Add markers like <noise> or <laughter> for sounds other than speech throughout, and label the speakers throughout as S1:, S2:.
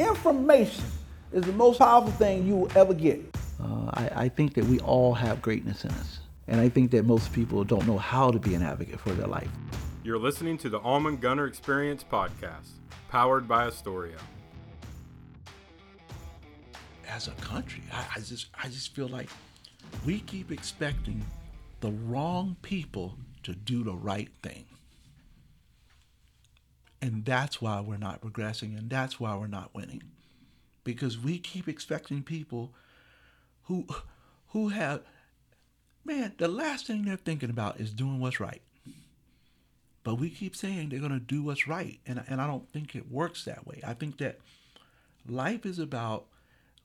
S1: Information is the most powerful thing you will ever get.
S2: Uh, I, I think that we all have greatness in us. And I think that most people don't know how to be an advocate for their life.
S3: You're listening to the Almon Gunter Experience podcast, powered by Astoria.
S4: As a country, I, I just I just feel like we keep expecting the wrong people to do the right thing. And that's why we're not progressing and that's why we're not winning. Because we keep expecting people who who have man, the last thing they're thinking about is doing what's right. But we keep saying they're going to do what's right. And, and I don't think it works that way. I think that life is about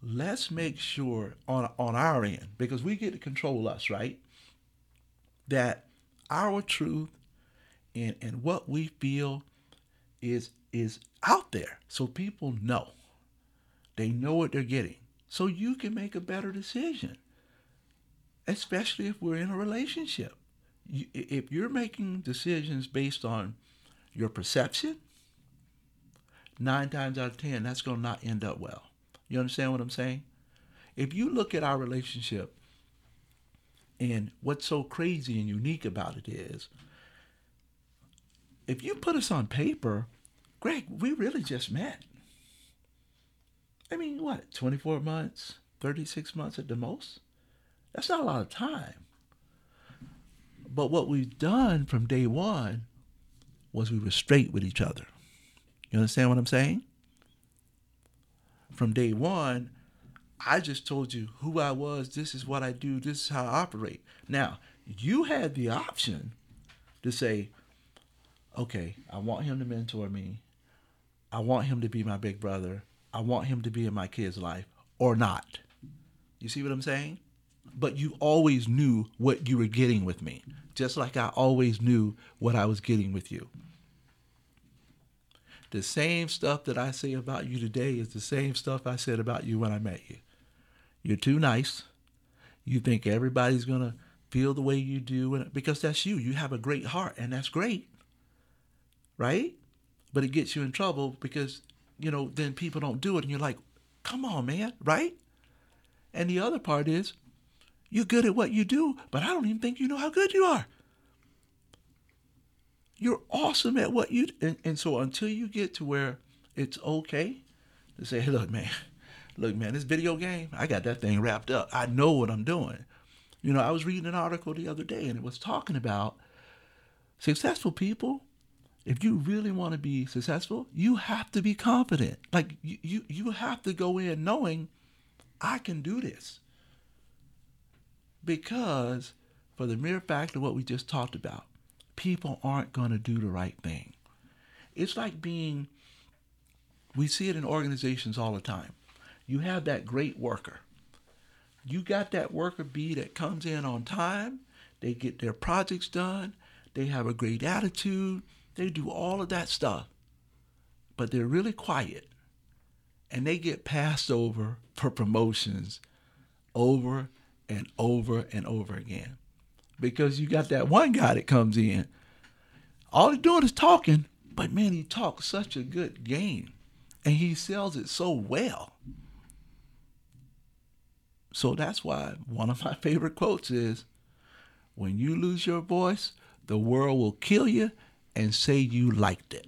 S4: let's make sure on, on our end, because we get to control us, right? That our truth and, and what we feel is is out there so people know. They know what they're getting. So you can make a better decision especially if we're in a relationship. You, if you're making decisions based on your perception, nine times out of ten, that's going to not end up well. You understand what I'm saying? If you look at our relationship, and what's so crazy and unique about it is, if you put us on paper, Greg, we really just met. I mean, what, 24 months, 36 months at the most? That's not a lot of time. But what we've done from day one was we were straight with each other. You understand what I'm saying? From day one, I just told you who I was. This is what I do. This is how I operate. Now, you had the option to say, okay, I want him to mentor me. I want him to be my big brother. I want him to be in my kid's life or not. You see what I'm saying? but you always knew what you were getting with me, just like I always knew what I was getting with you. The same stuff that I say about you today is the same stuff I said about you when I met you. You're too nice. You think everybody's going to feel the way you do because that's you. You have a great heart and that's great. Right? But it gets you in trouble because, you know, then people don't do it and you're like, "Come on, man." Right? And the other part is you're good at what you do, but I don't even think you know how good you are. You're awesome at what you and, and so until you get to where it's okay to say, hey, <laughs> look, man, look, man, this video game, I got that thing wrapped up. I know what I'm doing. You know, I was reading an article the other day and it was talking about successful people. If you really want to be successful, you have to be confident. Like you, you, you have to go in knowing I can do this because for the mere fact of what we just talked about, people aren't going to do the right thing. It's like being, we see it in organizations all the time. You have that great worker. You got that worker bee that comes in on time, they get their projects done, they have a great attitude, they do all of that stuff, but they're really quiet and they get passed over for promotions over and over and over again. Because you got that one guy that comes in. All he's doing is talking, but man, he talks such a good game. And he sells it so well. So that's why one of my favorite quotes is when you lose your voice, the world will kill you and say you liked it.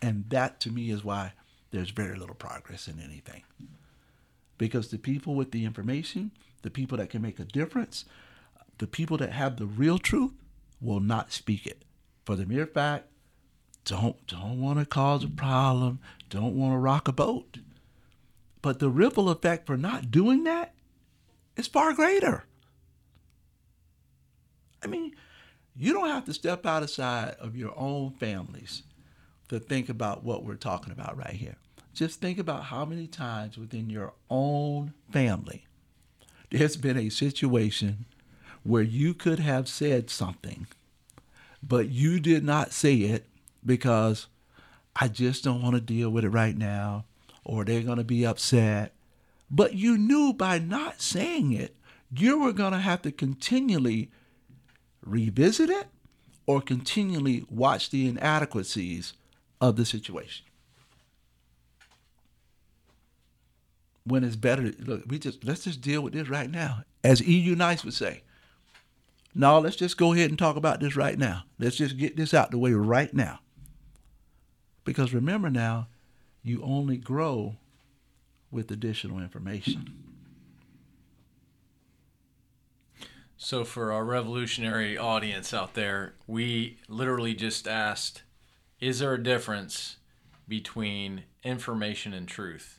S4: And that to me is why there's very little progress in anything because the people with the information, the people that can make a difference, the people that have the real truth will not speak it for the mere fact don't don't want to cause a problem, don't want to rock a boat. But the ripple effect for not doing that is far greater. I mean, you don't have to step outside of your own families to think about what we're talking about right here. Just think about how many times within your own family there's been a situation where you could have said something, but you did not say it because I just don't want to deal with it right now, or they're going to be upset. But you knew by not saying it, you were going to have to continually revisit it or continually watch the inadequacies of the situation. when it's better. Look, we just let's just deal with this right now, as EU Nice would say. No, let's just go ahead and talk about this right now. Let's just get this out the way right now. Because remember now, you only grow with additional information.
S5: So, for our revolutionary audience out there, we literally just asked Is there a difference between information and truth?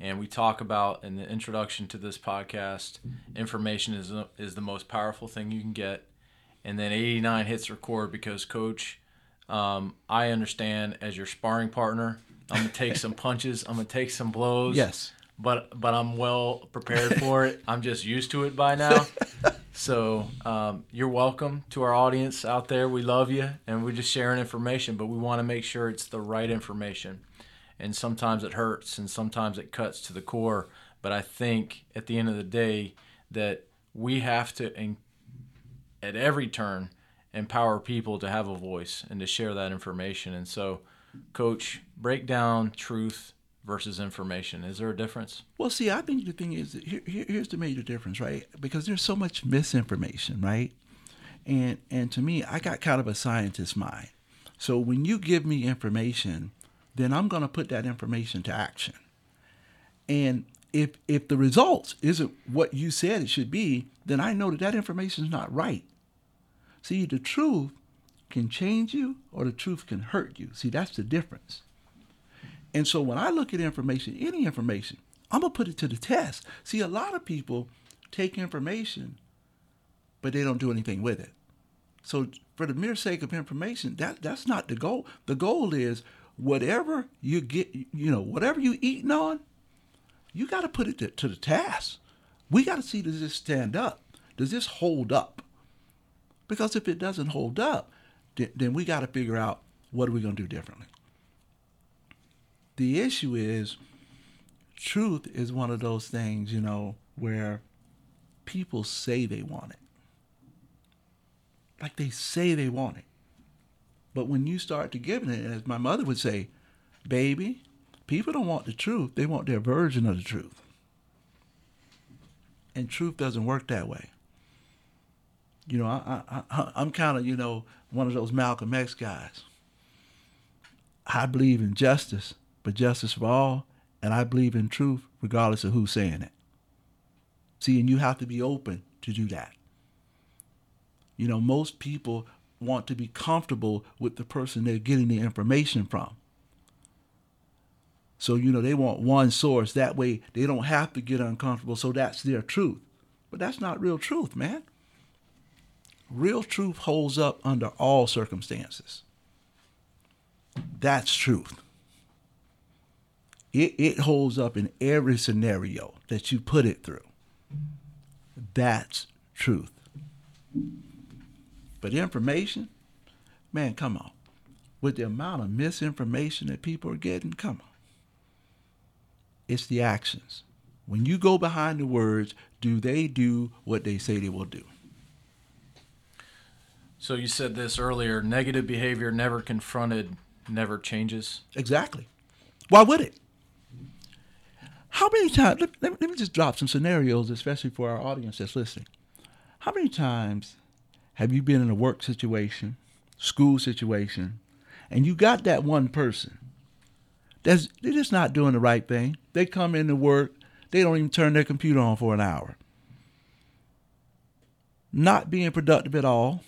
S5: And we talk about in the introduction to this podcast information is, is the most powerful thing you can get. And then 89 hits record because, coach, um, I understand as your sparring partner, I'm going to take some <laughs> punches, I'm going to take some blows.
S4: Yes.
S5: But, but I'm well prepared for it. I'm just used to it by now. <laughs> So um, you're welcome to our audience out there. We love you, and we're just sharing information, but we want to make sure it's the right information. And sometimes it hurts, and sometimes it cuts to the core. But I think at the end of the day that we have to, at every turn, empower people to have a voice and to share that information. And so, Coach, break down truth versus information. Is there a difference?
S4: Well, see, I think the thing is, here, here, here's the major difference, right? Because there's so much misinformation, right? And and to me, I got kind of a scientist mind. So when you give me information, then I'm going to put that information to action. And if if the results isn't what you said it should be, then I know that that information is not right. See, the truth can change you, or the truth can hurt you. See, that's the difference. And so when I look at information, any information, I'm going to put it to the test. See, a lot of people take information, but they don't do anything with it. So for the mere sake of information, that that's not the goal. The goal is whatever you get, you know, whatever you eating on, you got to put it to, to the task. We got to see does this stand up? Does this hold up? Because if it doesn't hold up, then, then we got to figure out what are we going to do differently. The issue is truth is one of those things, you know, where people say they want it. Like they say they want it. But when you start to give it, as my mother would say, baby, people don't want the truth. They want their version of the truth. And truth doesn't work that way. You know, I, I, I'm kind of, you know, one of those Malcolm X guys. I believe in justice, but justice for all, and I believe in truth regardless of who's saying it. See, and you have to be open to do that. You know, most people want to be comfortable with the person they're getting the information from. So, you know, they want one source. That way they don't have to get uncomfortable. So that's their truth. But that's not real truth, man. Real truth holds up under all circumstances. That's truth. It, it holds up in every scenario that you put it through. That's truth. But information, man, come on. With the amount of misinformation that people are getting, come on. It's the actions. When you go behind the words, do they do what they say they will do?
S5: So you said this earlier negative behavior never confronted never changes.
S4: Exactly. Why would it? How many times, let, let, let me just drop some scenarios, especially for our audience that's listening. How many times have you been in a work situation, school situation, and you got that one person that's they're just not doing the right thing. They come into work, they don't even turn their computer on for an hour. Not being productive at all.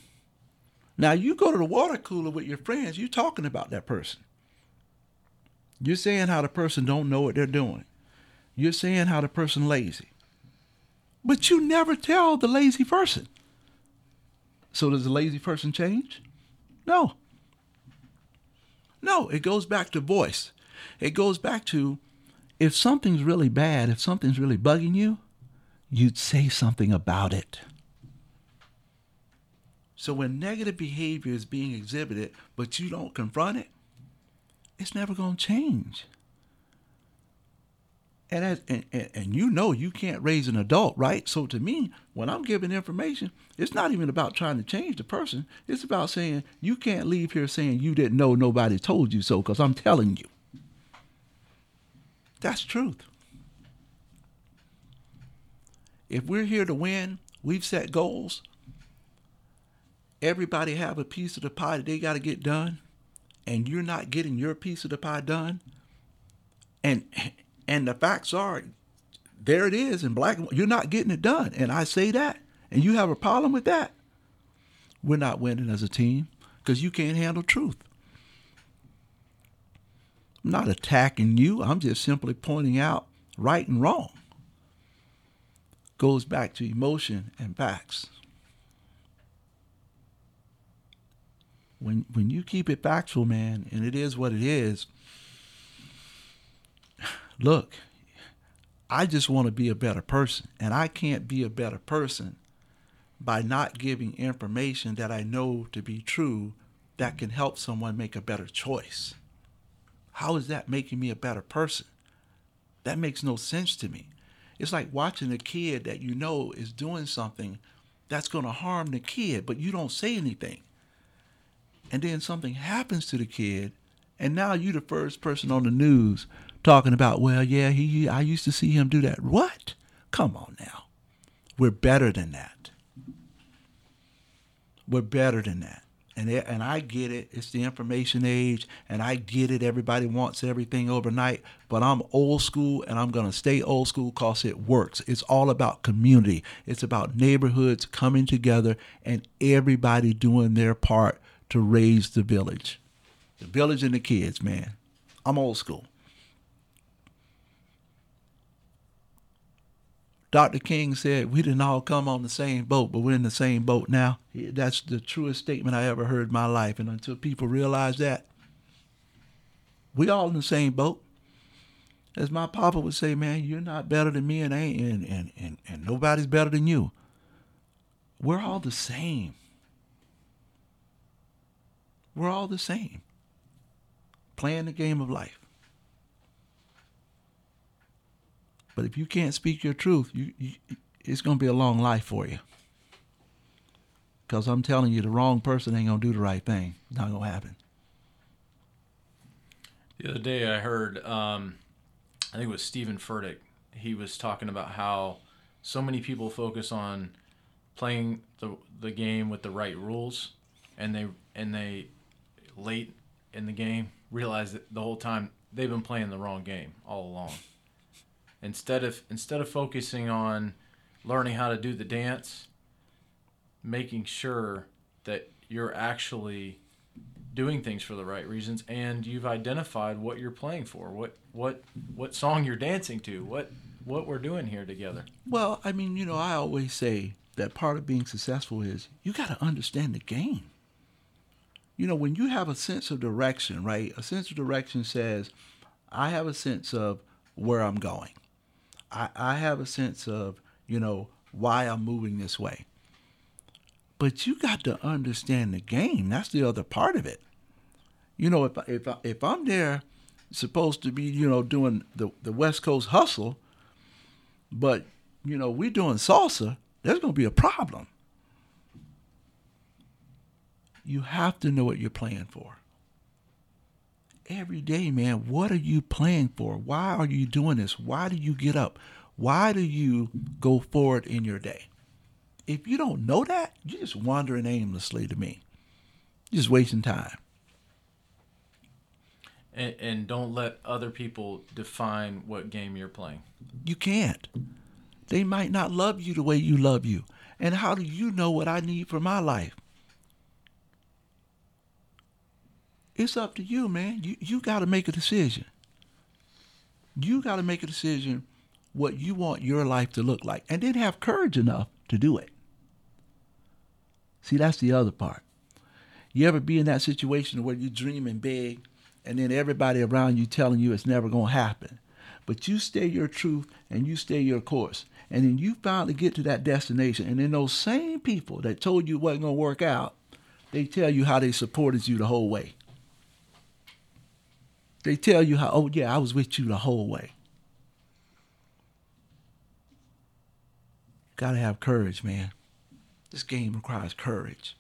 S4: Now you go to the water cooler with your friends, you're talking about that person. You're saying how the person don't know what they're doing. You're saying how the person lazy. But you never tell the lazy person. So does the lazy person change? No. No, it goes back to voice. It goes back to if something's really bad, if something's really bugging you, you'd say something about it. So when negative behavior is being exhibited, but you don't confront it, it's never going to change. And, as, and, and, and you know you can't raise an adult, right? So to me, when I'm giving information, it's not even about trying to change the person. It's about saying you can't leave here saying you didn't know nobody told you so because I'm telling you. That's truth. If we're here to win, we've set goals. Everybody have a piece of the pie that they got to get done, and you're not getting your piece of the pie done. And and the facts are, there it is in black. You're not getting it done, and I say that, and you have a problem with that. We're not winning as a team because you can't handle truth. I'm not attacking you. I'm just simply pointing out right and wrong. Goes back to emotion and facts. When when you keep it factual, man, and it is what it is. Look, I just want to be a better person, and I can't be a better person by not giving information that I know to be true that can help someone make a better choice. How is that making me a better person? That makes no sense to me. It's like watching a kid that you know is doing something that's going to harm the kid, but you don't say anything. And then something happens to the kid, and now you're the first person on the news talking about, well, yeah, he I used to see him do that. What? Come on now. We're better than that. We're better than that. And and I get it. It's the information age, and I get it. Everybody wants everything overnight, but I'm old school, and I'm gonna stay old school because it works. It's all about community. It's about neighborhoods coming together and everybody doing their part to raise the village, the village and the kids. Man, I'm old school. Dr. King said, We didn't all come on the same boat, but we're in the same boat now. That's the truest statement I ever heard in my life. And until people realize that, we all in the same boat. As my papa would say, man, you're not better than me and ain't and, and, and, and nobody's better than you. We're all the same. We're all the same. Playing the game of life. But if you can't speak your truth, you, you it's going to be a long life for you. Because I'm telling you, the wrong person ain't going to do the right thing. It's not going to happen.
S5: The other day I heard, um, I think it was Steven Furtick. He was talking about how so many people focus on playing the the game with the right rules, and they and they late in the game realize that the whole time they've been playing the wrong game all along. Instead of instead of focusing on learning how to do the dance, making sure that you're actually doing things for the right reasons and you've identified what you're playing for what what what song you're dancing to what what we're doing here together
S4: Well, I mean, you know, I always say that part of being successful is you got to understand the game. You know, when you have a sense of direction, right? A sense of direction says, I have a sense of where I'm going. I, I have a sense of, you know, why I'm moving this way. But you got to understand the game. That's the other part of it. You know, if if if I'm there, supposed to be, you know, doing the the West Coast hustle, but you know we're doing salsa, there's going to be a problem. You have to know what you're playing for. Every day, man, what are you playing for? Why are you doing this? Why do you get up? Why do you go forward in your day? If you don't know that, you're just wandering aimlessly to me. You're just wasting time.
S5: and, and don't let other people define what game you're playing
S4: You can't. They might not love you the way you love you. And how do you know what I need for my life? It's up to you, man. You you got to make a decision. You got to make a decision what you want your life to look like and then have courage enough to do it. See, that's the other part. You ever be in that situation where you're dreaming big and then everybody around you telling you it's never going to happen? But you stay your truth and you stay your course. And then you finally get to that destination. And then those same people that told you it wasn't going to work out, they tell you how they supported you the whole way. They tell you how, oh, yeah, I was with you the whole way. Got to have courage, man. This game requires courage.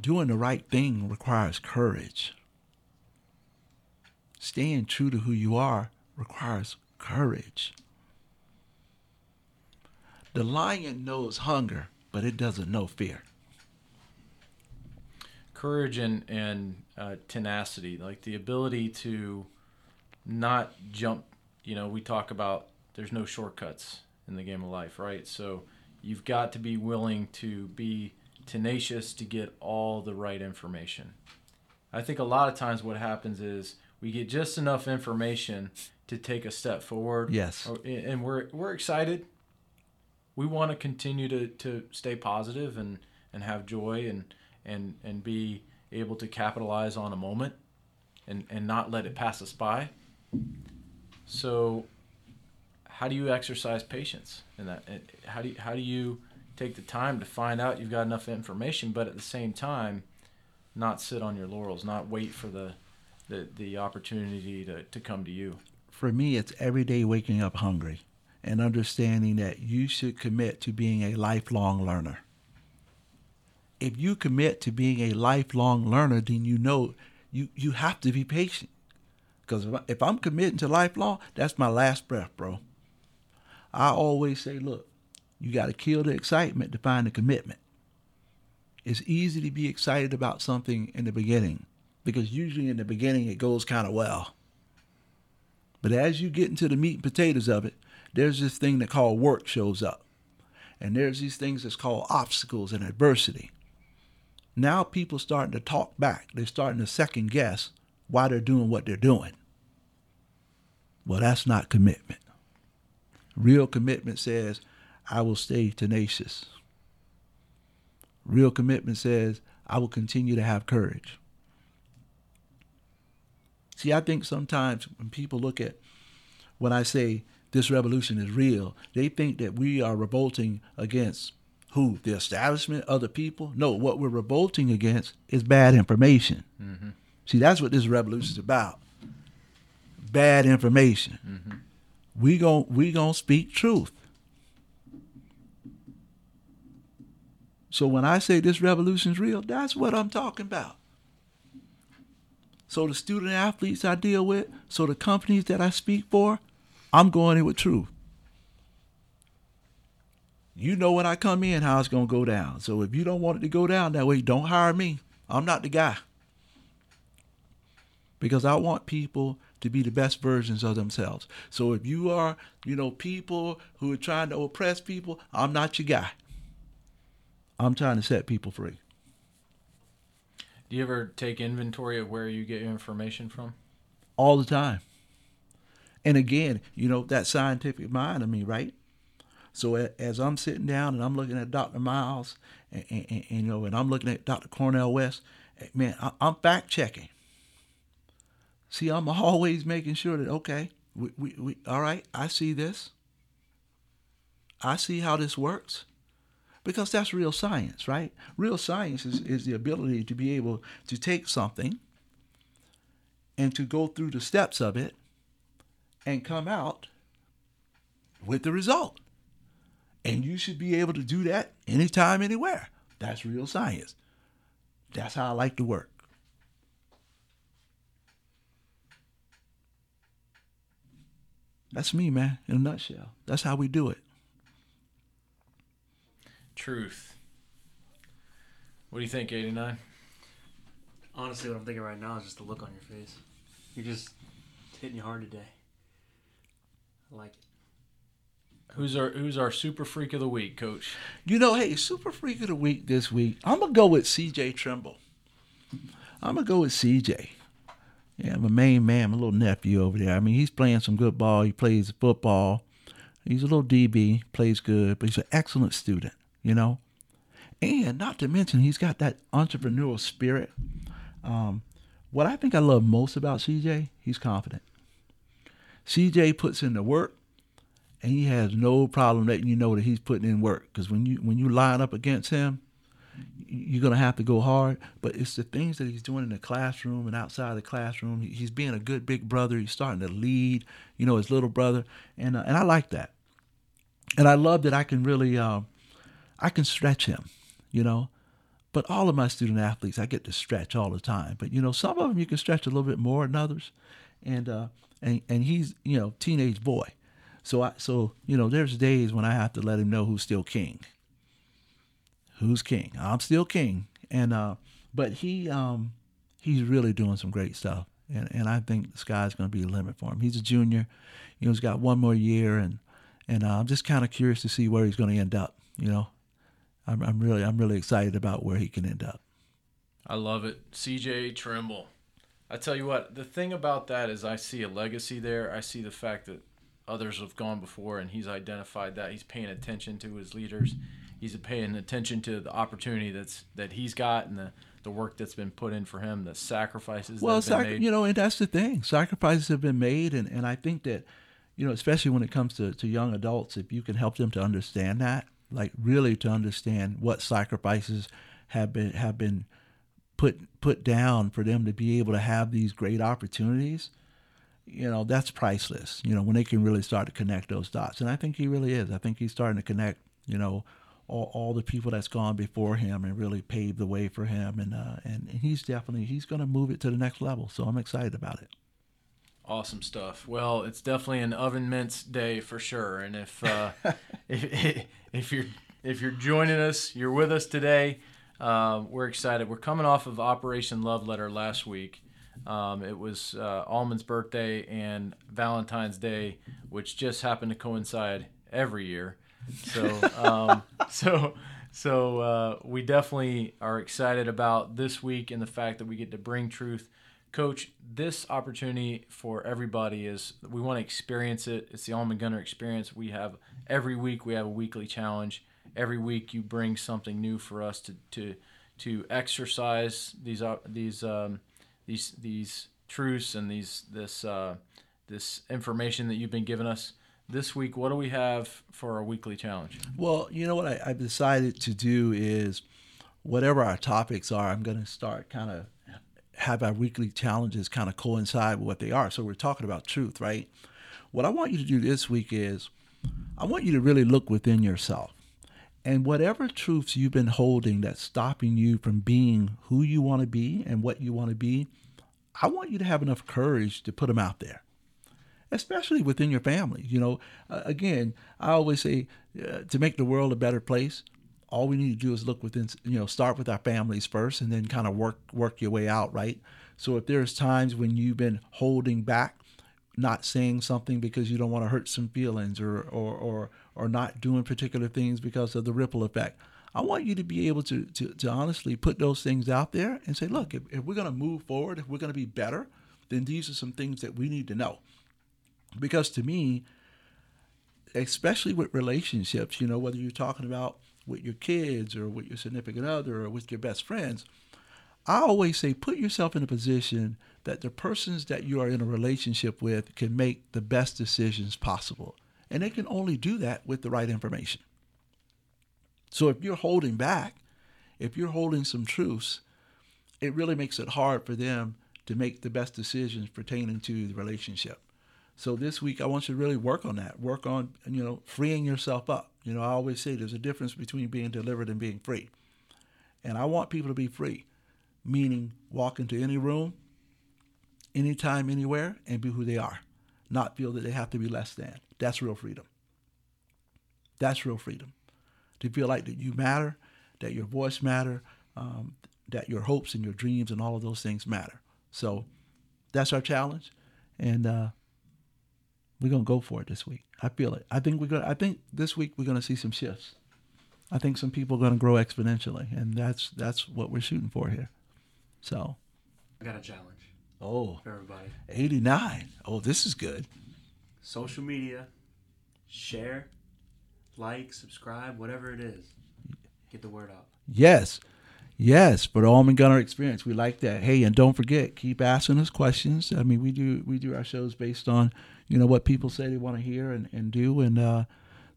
S4: Doing the right thing requires courage. Staying true to who you are requires courage. The lion knows hunger, but it doesn't know fear.
S5: Courage and and uh, tenacity, like the ability to not jump. You know, we talk about there's no shortcuts in the game of life, right? So you've got to be willing to be tenacious to get all the right information. I think a lot of times what happens is we get just enough information to take a step forward.
S4: Yes.
S5: Or- And we're we're excited. We want to continue to, to stay positive and, and have joy and, and and be able to capitalize on a moment and, and not let it pass us by. So how do you exercise patience in that? How do you, how do you take the time to find out you've got enough information, but at the same time, not sit on your laurels, not wait for the the, the opportunity to, to come to you.
S4: For me, it's every day waking up hungry and understanding that you should commit to being a lifelong learner. If you commit to being a lifelong learner, then you know you, you have to be patient. Because if, I'm committing to lifelong, that's my last breath, bro. I always say, look, you got to kill the excitement to find the commitment. It's easy to be excited about something in the beginning because usually in the beginning it goes kind of well. But as you get into the meat and potatoes of it, there's this thing that called work shows up. And there's these things that's called obstacles and adversity. Now people starting to talk back. They're starting to second guess why they're doing what they're doing. Well, that's not commitment. Real commitment says, I will stay tenacious. Real commitment says, I will continue to have courage. See, I think sometimes when people look at when I say this revolution is real, they think that we are revolting against who? The establishment, other people? No, what we're revolting against is bad information. Mm-hmm. See, that's what this revolution is about. Bad information. Mm-hmm. We gon' we gonna speak truth. So when I say this revolution is real, that's what I'm talking about. So the student athletes I deal with, so the companies that I speak for, I'm going in with truth. You know when I come in how it's gonna go down. So if you don't want it to go down that way, don't hire me. I'm not the guy. Because I want people to be the best versions of themselves. So if you are, you know, people who are trying to oppress people, I'm not your guy. I'm trying to set people free.
S5: Do you ever take inventory of where you get your information from?
S4: all the time. And again, you know, that scientific mind of me, right? So as I'm sitting down and I'm looking at Dr. Miles, and, and, and, you know, and I'm looking at Dr. Cornel West, eh, man, I, I'm fact checking. See, I'm always making sure that okay, we, we, we all right, I see this. I see how this works. Because that's real science, right? Real science is, is the ability to be able to take something and to go through the steps of it and come out with the result. And you should be able to do that anytime, anywhere. That's real science. That's how I like to work. That's me, man, in a nutshell. That's how we do it.
S5: Truth. What do you think, 89?
S6: Honestly, what I'm thinking right now is just the look on your face. You're just hitting you hard today. I like it.
S5: Who's our Who's our super freak of the week, Coach?
S4: You know, hey, super freak of the week this week. I'm gonna go with CJ Trimble. I'm gonna go with CJ. Yeah, my main man, my little nephew over there. I mean, he's playing some good ball. He plays football. He's a little DB, plays good, but he's an excellent student. You know, and not to mention he's got that entrepreneurial spirit. Um, what I think I love most about CJ, he's confident. CJ puts in the work and he has no problem letting you know that he's putting in work. Because when you when you line up against him, you're gonna have to go hard. But it's the things that he's doing in the classroom and outside the classroom. He's being a good big brother. He's starting to lead, you know, his little brother, and uh, and I like that. And I love that I can really, uh, I can stretch him, you know. But all of my student athletes, I get to stretch all the time. But you know, some of them you can stretch a little bit more than others. and uh, and and he's you know teenage boy, so I so you know there's days when I have to let him know who's still king. Who's king? I'm still king, and uh, but he um he's really doing some great stuff, and and I think the sky's to be the limit for him. He's a junior, you know, he's got one more year, and and uh, I'm just kind of curious to see where he's going to end up. You know, I'm I'm really I'm really excited about where he can end up.
S5: I love it. CJ Trimble. I tell you what, the thing about that is I see a legacy there. I see the fact that others have gone before and he's identified that. He's paying attention to his leaders. He's paying attention to the opportunity that's that he's got and the, the work that's been put in for him, the sacrifices
S4: Well,
S5: that have been
S4: sac-
S5: made.
S4: you know, and that's the thing. Sacrifices have been made, and, and I think that, you know, especially when it comes to, to young adults, if you can help them to understand that, like really to understand what sacrifices have been have been put put down for them to be able to have these great opportunities, you know, that's priceless. You know, when they can really start to connect those dots, and I think he really is. I think he's starting to connect. You know. All, all the people that's gone before him and really paved the way for him and uh, and he's definitely he's going to move it to the next level so I'm excited about it.
S5: Awesome stuff. Well, it's definitely an oven mince day for sure. And if uh, <laughs> if, if you're if you're joining us, you're with us today. Um, we're excited. We're coming off of Operation Love Letter last week. Um, it was uh, Almon's birthday and Valentine's Day, which just happened to coincide every year. So um, <laughs> so so uh, we definitely are excited about this week and the fact that we get to bring truth Coach, this opportunity for everybody is we want to experience it. It's the Almon Gunter experience. We have every week we have a weekly challenge. Every week you bring something new for us to to to exercise these uh, these um, these these truths and these this uh, this information that you've been giving us. This week, what do we have for our weekly challenge?
S4: Well, you know what I, I've decided to do is whatever our topics are, I'm going to start kind of have our weekly challenges kind of coincide with what they are. So we're talking about truth, right? What I want you to do this week is I want you to really look within yourself. And whatever truths you've been holding that's stopping you from being who you want to be and what you want to be, I want you to have enough courage to put them out there especially within your family. You know, uh, again, I always say uh, to make the world a better place, all we need to do is look within, you know, start with our families first and then kind of work work your way out, right? So if there's times when you've been holding back, not saying something because you don't want to hurt some feelings or or or, or not doing particular things because of the ripple effect. I want you to be able to, to, to honestly put those things out there and say, look, if, if we're going to move forward, if we're going to be better, then these are some things that we need to know because to me especially with relationships you know whether you're talking about with your kids or with your significant other or with your best friends i always say put yourself in a position that the persons that you are in a relationship with can make the best decisions possible and they can only do that with the right information so if you're holding back if you're holding some truths it really makes it hard for them to make the best decisions pertaining to the relationship so this week, I want you to really work on that. Work on, you know, freeing yourself up. You know, I always say there's a difference between being delivered and being free. And I want people to be free, meaning walk into any room, anytime, anywhere, and be who they are, not feel that they have to be less than. That's real freedom. That's real freedom. To feel like that you matter, that your voice matter, um, that your hopes and your dreams and all of those things matter. So that's our challenge. And, uh, we're gonna go for it this week. I feel it. I think we're gonna. I think this week we're gonna see some shifts. I think some people are gonna grow exponentially, and that's that's what we're shooting for here. So,
S6: I got a challenge
S4: oh,
S6: for everybody.
S4: 89. Oh, this is good.
S6: Social media, share, like, subscribe, whatever it is. Get the word out.
S4: Yes, yes. For the Almon Gunter experience, we like that. Hey, and don't forget, keep asking us questions. I mean, we do we do our shows based on you know what people say they want to hear and, and do, and uh,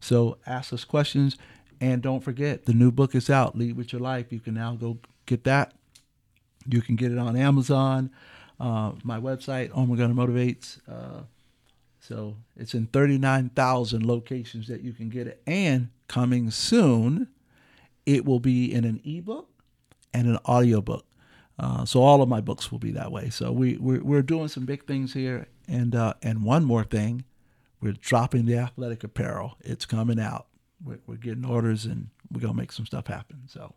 S4: so ask us questions. And don't forget, the new book is out. Lead with your life. You can now go get that. You can get it on Amazon, uh, my website, Gunter Motivates. Uh, so it's in 39,000 locations that you can get it. And coming soon, it will be in an ebook and an audiobook. Uh, so all of my books will be that way. So we we're, we're doing some big things here, and uh, and one more thing, we're dropping the athletic apparel. It's coming out. We're, we're getting orders, and we're gonna make some stuff happen. So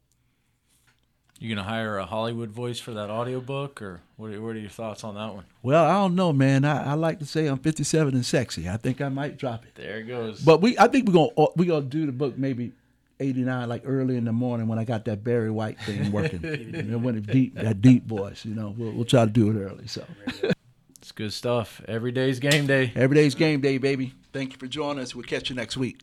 S5: You gonna hire a Hollywood voice for that audiobook, or what are, what are your thoughts on that one?
S4: well, I don't know, man. I, I like to say I'm 57 and sexy. I think I might drop it.
S5: There it goes.
S4: But we, I think we're gonna uh, we gonna do the book maybe eighty nine, like early in the morning when I got that Barry White thing working. <laughs> you know, when it deep that deep voice, you know, we'll, we'll try to do it early. So <laughs>
S5: it's good stuff. Every day's game day.
S4: every day's game day, baby. Thank you for joining us. We'll catch you next week.